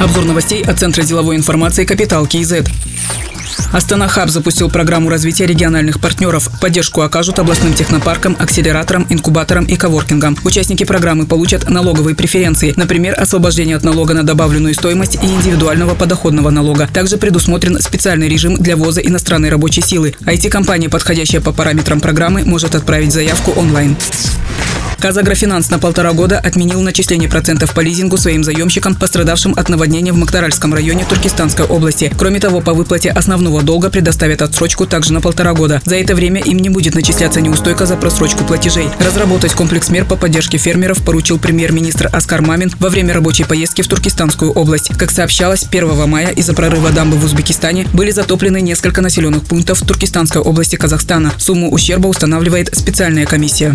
Обзор новостей от Центра деловой информации «Капитал КИЗ». Астана Хаб запустил программу развития региональных партнеров. Поддержку окажут областным технопаркам, акселераторам, инкубаторам и коворкингам. Участники программы получат налоговые преференции, например, освобождение от налога на добавленную стоимость и индивидуального подоходного налога. Также предусмотрен специальный режим для ввоза иностранной рабочей силы. IT-компания, подходящая по параметрам программы, может отправить заявку онлайн. Казагрофинанс на полтора года отменил начисление процентов по лизингу своим заемщикам, пострадавшим от наводнения в Мактаральском районе Туркестанской области. Кроме того, по выплате основного долга предоставят отсрочку также на полтора года. За это время им не будет начисляться неустойка за просрочку платежей. Разработать комплекс мер по поддержке фермеров поручил премьер-министр Аскар Мамин во время рабочей поездки в Туркестанскую область. Как сообщалось, 1 мая из-за прорыва дамбы в Узбекистане были затоплены несколько населенных пунктов Туркестанской области Казахстана. Сумму ущерба устанавливает специальная комиссия.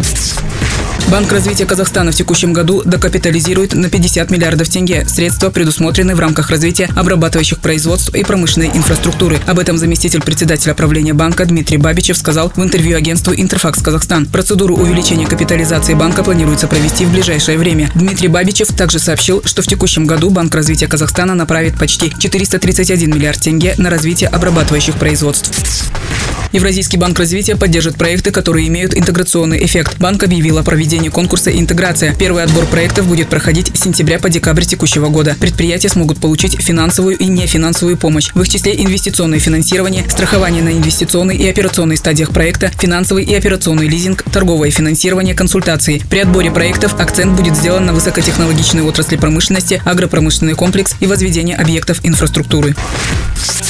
Банк развития Казахстана в текущем году докапитализирует на 50 миллиардов тенге. Средства предусмотрены в рамках развития обрабатывающих производств и промышленной инфраструктуры. Об этом заместитель председателя правления банка Дмитрий Бабичев сказал в интервью агентству «Интерфакс Казахстан». Процедуру увеличения капитализации банка планируется провести в ближайшее время. Дмитрий Бабичев также сообщил, что в текущем году Банк развития Казахстана направит почти 431 миллиард тенге на развитие обрабатывающих производств. Евразийский банк развития поддержит проекты, которые имеют интеграционный эффект. Банк объявил о проведении конкурса «Интеграция». Первый отбор проектов будет проходить с сентября по декабрь текущего года. Предприятия смогут получить финансовую и нефинансовую помощь. В их числе инвестиционное финансирование, страхование на инвестиционной и операционной стадиях проекта, финансовый и операционный лизинг, торговое финансирование, консультации. При отборе проектов акцент будет сделан на высокотехнологичной отрасли промышленности, агропромышленный комплекс и возведение объектов инфраструктуры.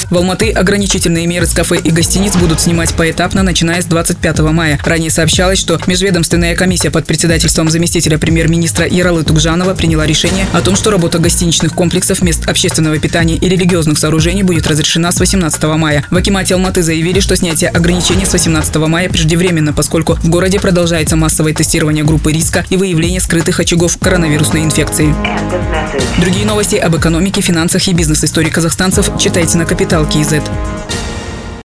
В Алматы ограничительные меры с кафе и гостиниц будут снимать поэтапно, начиная с 25 мая. Ранее сообщалось, что межведомственная комиссия под председательством заместителя премьер-министра Яралы Тугжанова приняла решение о том, что работа гостиничных комплексов, мест общественного питания и религиозных сооружений будет разрешена с 18 мая. В Акимате Алматы заявили, что снятие ограничений с 18 мая преждевременно, поскольку в городе продолжается массовое тестирование группы риска и выявление скрытых очагов коронавирусной инфекции. Другие новости об экономике, финансах и бизнес-истории казахстанцев читайте на Капитал Киезет.